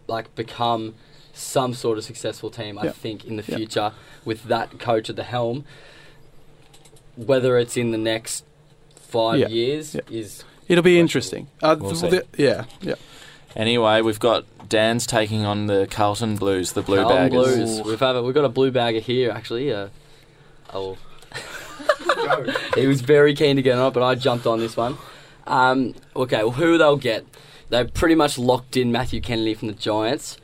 like become some sort of successful team. I Yeah. think in the Yeah. future with that coach at the helm. Whether it's in the next five Yeah. years Yeah. is It'll be interesting. Uh, We'll th- see. th- yeah, yeah. Anyway, we've got Dan's taking on the Carlton Blues, the Blue Carlton Baggers. Blues. We've have a, we've got a blue bagger here actually. Uh, oh. he was very keen to get on it, but I jumped on this one. Um, okay, well, who they'll get? They've pretty much locked in Matthew Kennedy from the Giants.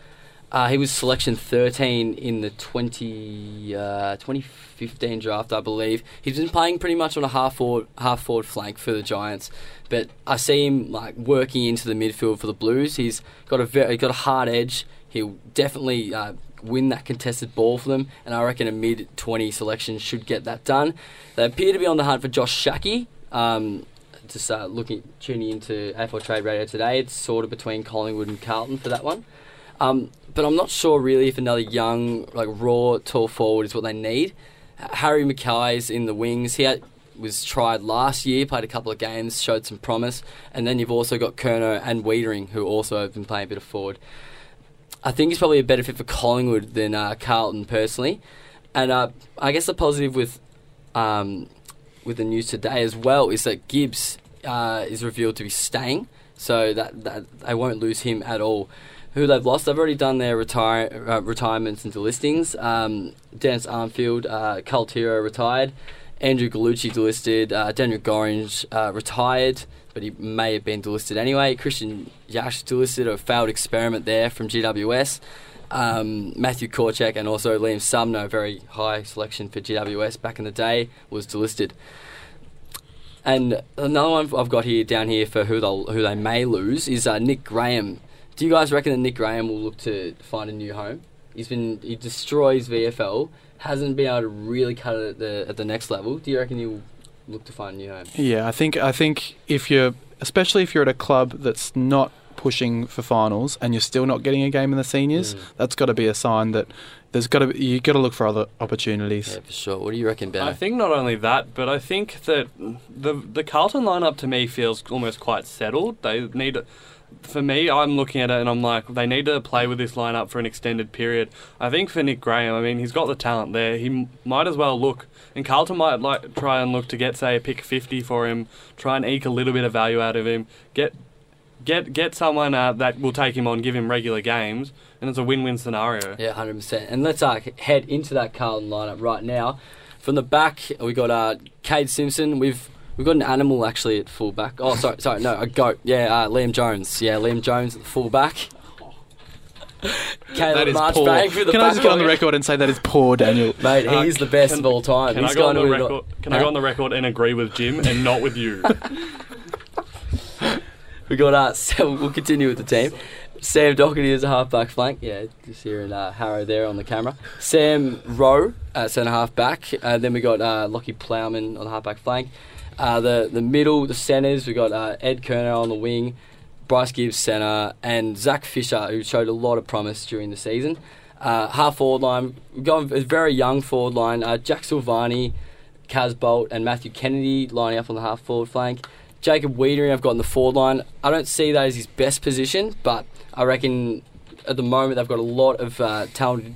Uh, he was selection 13 in the 20, uh, 2015 draft, I believe. He's been playing pretty much on a half forward, half forward flank for the Giants, but I see him like working into the midfield for the Blues. He's got a very, got a hard edge. He'll definitely uh, win that contested ball for them, and I reckon a mid 20 selection should get that done. They appear to be on the hunt for Josh Schache. Um, just uh, looking, tuning into AFL Trade Radio today, it's sort of between Collingwood and Carlton for that one. Um, but I'm not sure really if another young, like raw, tall forward is what they need. Harry McKay's in the wings. He had, was tried last year, played a couple of games, showed some promise. And then you've also got Curnow and Weitering, who also have been playing a bit of forward. I think he's probably a better fit for Collingwood than uh, Carlton personally. And uh, I guess the positive with um, with the news today as well is that Gibbs uh, is revealed to be staying, so that, that they won't lose him at all. Who they've lost, they've already done their retire, uh, retirements and delistings. Um, Dennis Armfield, uh, Carl Tiro retired. Andrew Gallucci delisted. Uh, Daniel Gorringe uh, retired, but he may have been delisted anyway. Kristian Jaksch delisted a failed experiment there from GWS. Um, Matthew Korcheck and also Liam Sumner, very high selection for GWS back in the day, was delisted. And another one I've got here down here for who they who they may lose is uh, Nick Graham. Do you guys reckon that Nick Graham will look to find a new home? He's been he destroys VFL, hasn't been able to really cut it at the at the next level. Do you reckon he'll look to find a new home? Yeah, I think I think if you're, especially if you're at a club that's not pushing for finals and you're still not getting a game in the seniors, Mm. that's got to be a sign that there's got to be, you got to look for other opportunities. Yeah, for sure. What do you reckon, Ben? I think not only that, but I think that the the Carlton lineup to me feels almost quite settled. They need, for me, I'm looking at it and I'm like, they need to play with this lineup for an extended period. I think for Nick Graham, I mean, he's got the talent there. He might as well look, and Carlton might like try and look to get say a pick 50 for him, try and eke a little bit of value out of him, get. Get get someone uh, that will take him on, give him regular games, and it's a win-win scenario. Yeah, hundred percent. And let's uh, head into that Carlton lineup right now. From the back, we got uh, Kade Simpson. We've we've got an animal actually at full back. Oh, sorry, sorry, no, a goat. Yeah, uh, Liam Jones. Yeah, Liam Jones at the full back. That Caleb poor. Marchbank through the Can I just get on the record and say that is poor, Daniel? Mate, Uh, he's the best can- of all time. Can he's I go on the record? Can I go on the record and agree with Jim and not with you? We got uh, so we'll continue with the team. Sam Docherty is a half-back flank. Yeah, just hearing uh, Harrow there on the camera. Sam Rowe at centre half back. Uh, then we got uh, Lachie Plowman on the half-back flank. Uh, the the middle, the centres, we've got uh, Ed Curnow on the wing, Bryce Gibbs centre, and Zac Fisher, who showed a lot of promise during the season. Uh, half forward line, we've got a very young forward line. Uh, Jack Silvagni, Kaz Bolt, and Matthew Kennedy lining up on the half forward flank. Jacob Weitering I've got in the forward line. I don't see that as his best position, but I reckon at the moment they've got a lot of uh, talented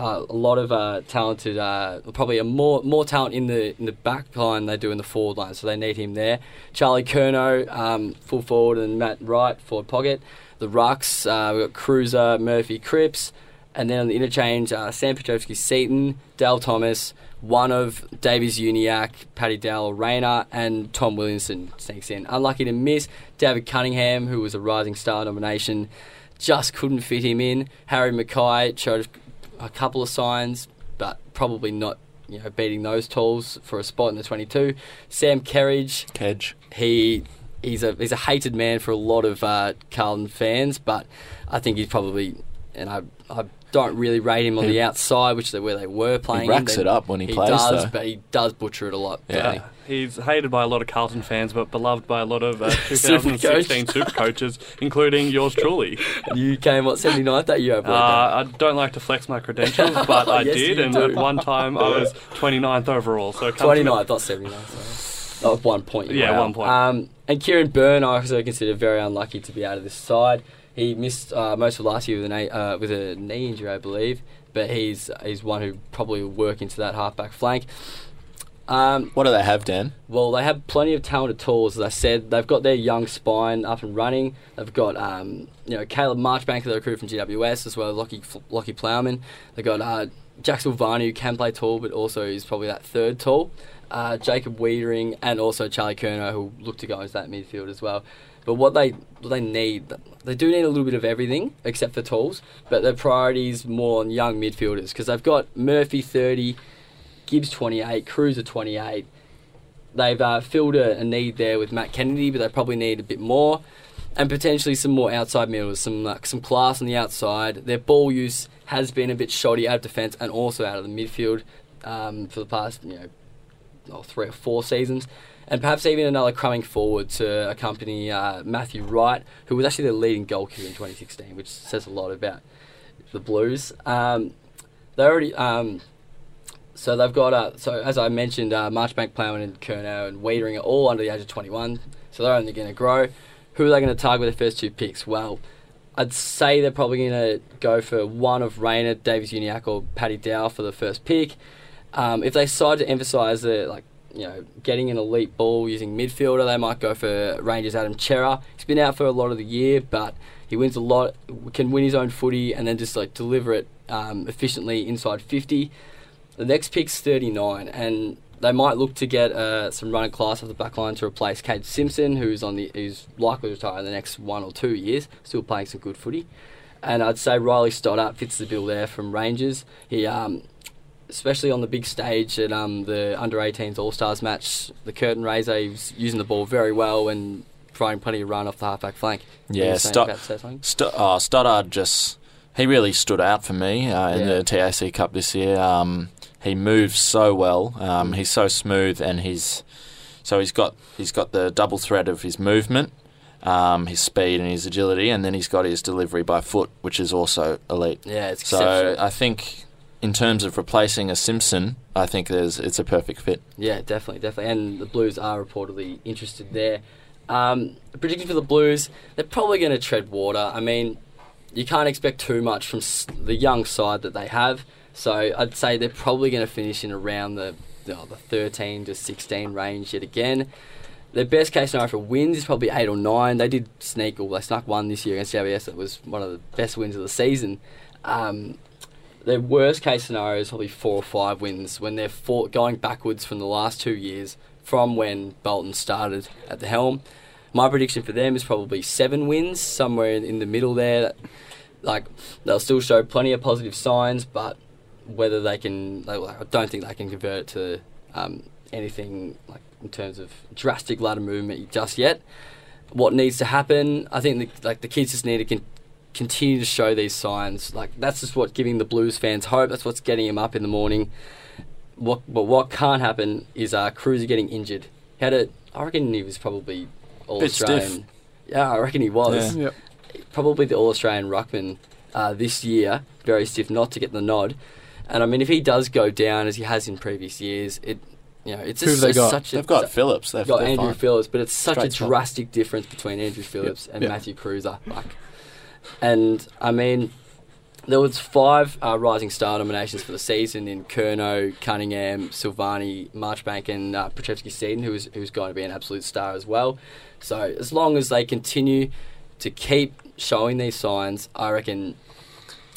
Uh, a lot of uh, talented, uh, probably a more more talent in the in the back line they do in the forward line, so they need him there. Charlie Curnow, um, full forward, and Matt Wright, forward pocket. The rucks, uh, we've got Kreuzer, Murphy, Cripps, and then on the interchange, uh, Sam Petrevski, Seton, Dale Thomas, one of Davies Uniacke, Paddy Dow, Rayner, and Tom Williamson sneaks in. Unlucky to miss David Cunningham, who was a Rising Star nomination, just couldn't fit him in. Harry McKay showed a couple of signs, but probably not you know beating those tools for a spot in the 22. Sam Kerridge, Kedge. he he's a he's a hated man for a lot of uh, Carlton fans, but I think he's probably and I I don't really rate him on He- the outside, which is where they were playing. him. racks They- it up when he plays, does, though. but he does butcher it a lot. Yeah. doesn't he? He's hated by a lot of Carlton fans, but beloved by a lot of uh, 2016 coach. super coaches, including yours truly. You came what 79th that year, I Uh. I don't like to flex my credentials, but I Yes, did, and do. at one time I was 29th overall. So come 29th, not 79th. Sorry. That was one point. Yeah, were out. one point. Um, and Ciaran Byrne, I also consider very unlucky to be out of this side. He missed uh, most of last year with, an, a- uh, with a knee injury, I believe. But he's he's one who probably will work into that halfback flank. Um, What do they have, Dan? well, they have plenty of talented tools. As I said, they've got their young spine up and running. They've got um, you know Caleb Marchbank, the recruit from GWS, as well as Lockie Lachie Plowman. They've got uh, Jack Silvagni, who can play tall, but also is probably that third tall. Uh, Jacob Weitering and also Charlie Curnow, who look to go into that midfield as well. But what they what they need, they do need a little bit of everything except for tools. But their priority is more on young midfielders because they've got Murphy thirty, Gibbs twenty eight, Kreuzer twenty eight they've uh, filled a, a need there with Matt Kennedy, but they probably need a bit more, and potentially some more outside midfielders, some like, some class on the outside. Their ball use has been a bit shoddy out of defence and also out of the midfield um, for the past you know oh, three or four seasons. And perhaps even another coming forward to accompany uh, Matthew Wright, who was actually the leading goalkeeper in 2016, which says a lot about the Blues. Um, they already um, so they've got, uh, so as I mentioned, uh, Marchbank, Plowman, and Curnow and Weitering are all under the age of 21, so they're only going to grow. Who are they going to target with their first two picks? Well, I'd say they're probably going to go for one of Rayner, Davies Uniacke, or Paddy Dow for the first pick. Um, if they decide to emphasise the like, you know, getting an elite ball using midfielder, they might go for Rangers Adam Cerra. He's been out for a lot of the year, but he wins a lot, can win his own footy, and then just like deliver it um, efficiently inside 50. The next pick's 39, and they might look to get uh, some running class off the back line to replace Kade Simpson, who's on the who's likely to retire in the next one or two years, still playing some good footy. And I'd say Riley Stoddart fits the bill there from Rangers. He, um, especially on the big stage at um, the under 18s All Stars match, the curtain raiser, he was using the ball very well and providing plenty of run off the halfback flank. Yeah, were saying Stot- about to say something? St- oh, Stoddard just he really stood out for me uh, in Yeah. the TAC Cup this year. Um, he moves so well. Um, he's so smooth, and he's so he's got he's got the double threat of his movement, um, his speed, and his agility, and then he's got his delivery by foot, which is also elite. Yeah, it's So. I think in terms of replacing a Simpson, I think there's it's a perfect fit. Yeah, definitely, definitely. And the Blues are reportedly interested there. Um, prediction for the Blues, they're probably going to tread water. I mean, you can't expect too much from the young side that they have. So I'd say they're probably going to finish in around the the 13 to 16 range yet again. Their best case scenario for wins is probably eight or nine. They did sneak, or they snuck one this year against GWS. That was one of the best wins of the season. Um, their worst case scenario is probably four or five wins when they're four, going backwards from the last two years from when Bolton started at the helm. My prediction for them is probably seven wins, somewhere in, the middle there. Like they'll still show plenty of positive signs, but whether they can, like, I don't think they can convert it to um, anything like in terms of drastic ladder movement just yet. What needs to happen? I think the, like the kids just need to continue to show these signs. Like that's just what giving the Blues fans hope. That's what's getting them up in the morning. What but what can't happen is uh, Kreuzer getting injured. He had a, I reckon he was probably all Bit Australian. stiff. Yeah, I reckon he was Yeah. Yep. probably the All Australian ruckman uh, this year. Very stiff not to get the nod. And I mean, if he does go down as he has in previous years, it you know it's Who just they it's got? such a They've got Phillips. They've, got Andrew fine. Phillips, but it's such Straight a shot. drastic difference between Andrew Phillips and Yep. Matthew Kreuzer. Like, and I mean, there was five uh, Rising Star nominations for the season in Curnow, Cunningham, Silvagni, Marchbank, and uh, Petrevski Seton, who was who's going to be an absolute star as well. So as long as they continue to keep showing these signs, I reckon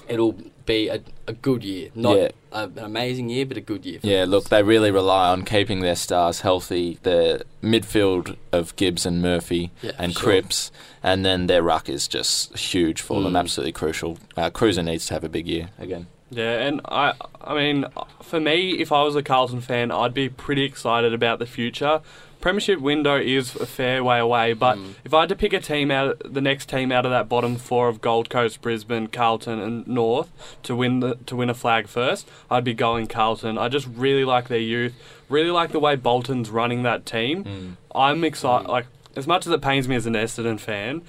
it'll be a, a good year. Not Yeah. a, an amazing year, but a good year. For Yeah, them. look, they really rely on keeping their stars healthy. The midfield of Gibbs and Murphy Yeah, and sure. Cripps, and then their ruck is just huge for them. Mm. Absolutely crucial. Uh, Kreuzer needs to have a big year again. Yeah, and I, I mean, for me, if I was a Carlton fan, I'd be pretty excited about the future. Premiership window is a fair way away, but Mm. if I had to pick a team out, the next team out of that bottom four of Gold Coast, Brisbane, Carlton, and North to win the to win a flag first, I'd be going Carlton. I just really like their youth, really like the way Bolton's running that team. Mm. I'm excited. Like as much as it pains me as an Essendon fan,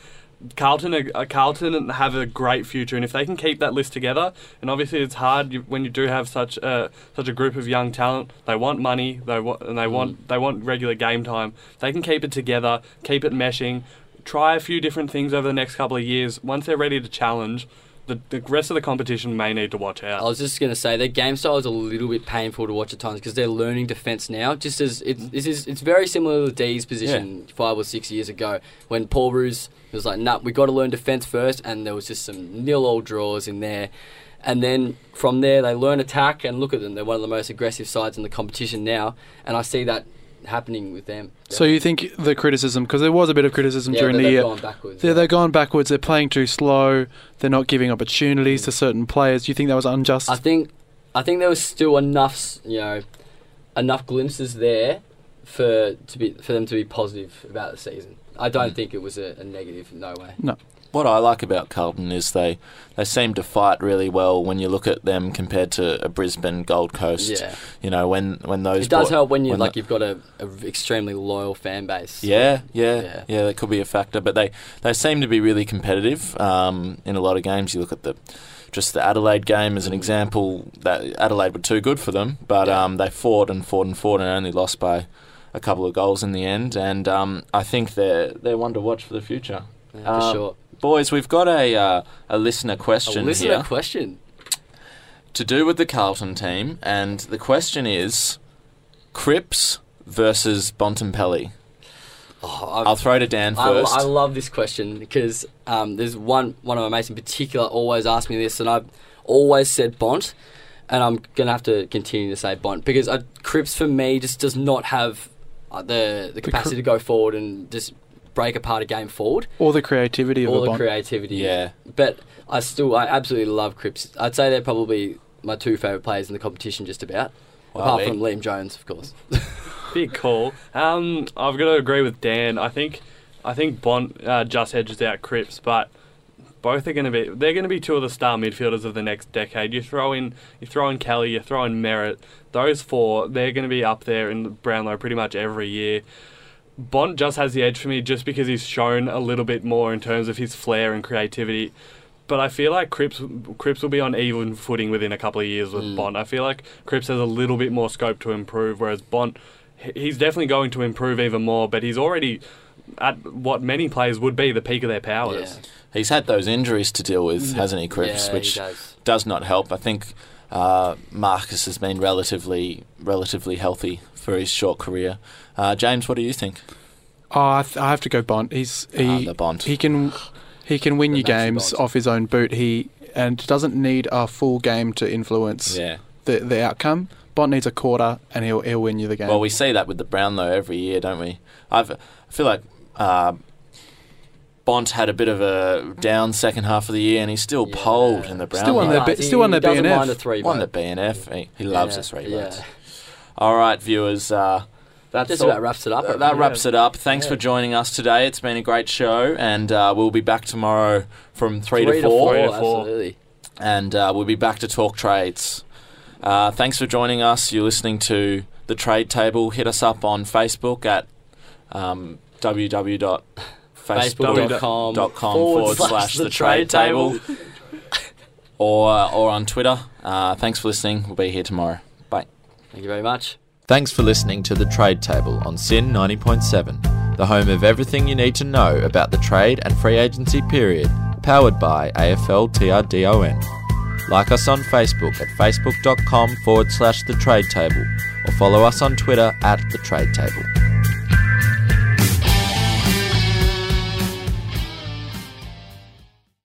Carlton are, uh, Carlton have a great future, and if they can keep that list together, and obviously it's hard when you do have such a such a group of young talent. They want money, they want and they want they want regular game time. They can keep it together, keep it meshing, try a few different things over the next couple of years. Once they're ready to challenge, the, the rest of the competition may need to watch out. I was just going to say their game style is a little bit painful to watch at times because they're learning defence now. Just as it, this is, it's very similar to D's position five or six years ago when Paul Roos was like, "Nah, we got to learn defence first, and there was just some nil all draws in there. And then from there, they learn attack, and look at them. They're one of the most aggressive sides in the competition now, and I see that happening with them. So you think the criticism, because there was a bit of criticism yeah, during the they've year, gone backwards. they're, they're going backwards. They're playing too slow. They're not giving opportunities to certain players. Do you think that was unjust? I think I think there was still enough, you know, enough glimpses there for to be for them to be positive about the season. I don't Mm. think it was a, a negative. No way. What I like about Carlton is they, they seem to fight really well when you look at them compared to a Brisbane Gold Coast. Yeah, You know when when those it does bo- help when you when like the- you've got a, a extremely loyal fan base. Yeah, yeah, Yeah. yeah, That could be a factor, but they, they seem to be really competitive um, in a lot of games. You look at the just the Adelaide game as an example. That Adelaide were too good for them, but Yeah. um, they fought and fought and fought and only lost by a couple of goals in the end. And um, I think they're they're one to watch for the future. Yeah, for Um, sure. Boys, we've got a uh, a listener A question listener here question. to do with the Carlton team, and the question is Cripps versus Bontempelli. Oh, I've- I'll throw to Dan first. I love this question because um, there's one one of my mates in particular always ask me this, and I've always said Bont, and I'm gonna have to continue to say Bont because uh, Cripps for me just does not have uh, the the capacity to go forward and just break apart a game forward, or the creativity of all a the Bont. creativity. yeah, but I still I absolutely love Cripps. I'd say they're probably my two favourite players in the competition, just about. Wow, Apart Lee. from Liam Jones, of course. Big call. Um, I've got to agree with Dan. I think I think Bont uh, just edges out Cripps, but both are going to be they're going to be two of the star midfielders of the next decade. You throw in you throw in Kelly, you throw in Merrett. Those four, they're going to be up there in the Brownlow pretty much every year. Bont just has the edge for me just because he's shown a little bit more in terms of his flair and creativity. But I feel like Cripps, Cripps will be on even footing within a couple of years with Mm. Bont. I feel like Cripps has a little bit more scope to improve, whereas Bont, he's definitely going to improve even more, but he's already at what many players would be the peak of their powers. Yeah. he's had those injuries to deal with, hasn't he, Cripps? yeah, which he does. does not help. I think uh, Marcus has been relatively relatively healthy for his short career. Uh, James, what do you think? Oh, I, th- I have to go Bont. He's Ah, he Bont. he can he can win The you games Bont. off his own boot. He and doesn't need a full game to influence yeah. the the outcome. Bond needs a quarter, and he'll he'll win you the game. Well, we see that with the Brownlow every year, don't we? I've, I feel like uh, Bont had a bit of a down second half of the year, and he's still Yeah. polled in the Brownlow. Still on their Nah, he- still on he their BNF. mind a three, Won the BNF. He, he loves Yeah, us three yeah. All right, viewers. Uh, that's Just all- about wraps it up. That, that wraps it up. Thanks Yeah. for joining us today. It's been a great show, and uh, we'll be back tomorrow from three, to four, Three to four. absolutely. and uh, we'll be back to talk trades. Uh, thanks for joining us. You're listening to the Trade Table. Hit us up on Facebook at um, www.facebook.com Facebook.com forward slash the Trade Table, or uh, or on Twitter. Uh, thanks for listening. We'll be here tomorrow. Bye. Thank you very much. Thanks for listening to the Trade Table on SYN 90.7, the home of everything you need to know about the trade and free agency period, powered by AFL TRDON. Like us on Facebook at facebook.com forward slash the trade table or follow us on Twitter at the trade table.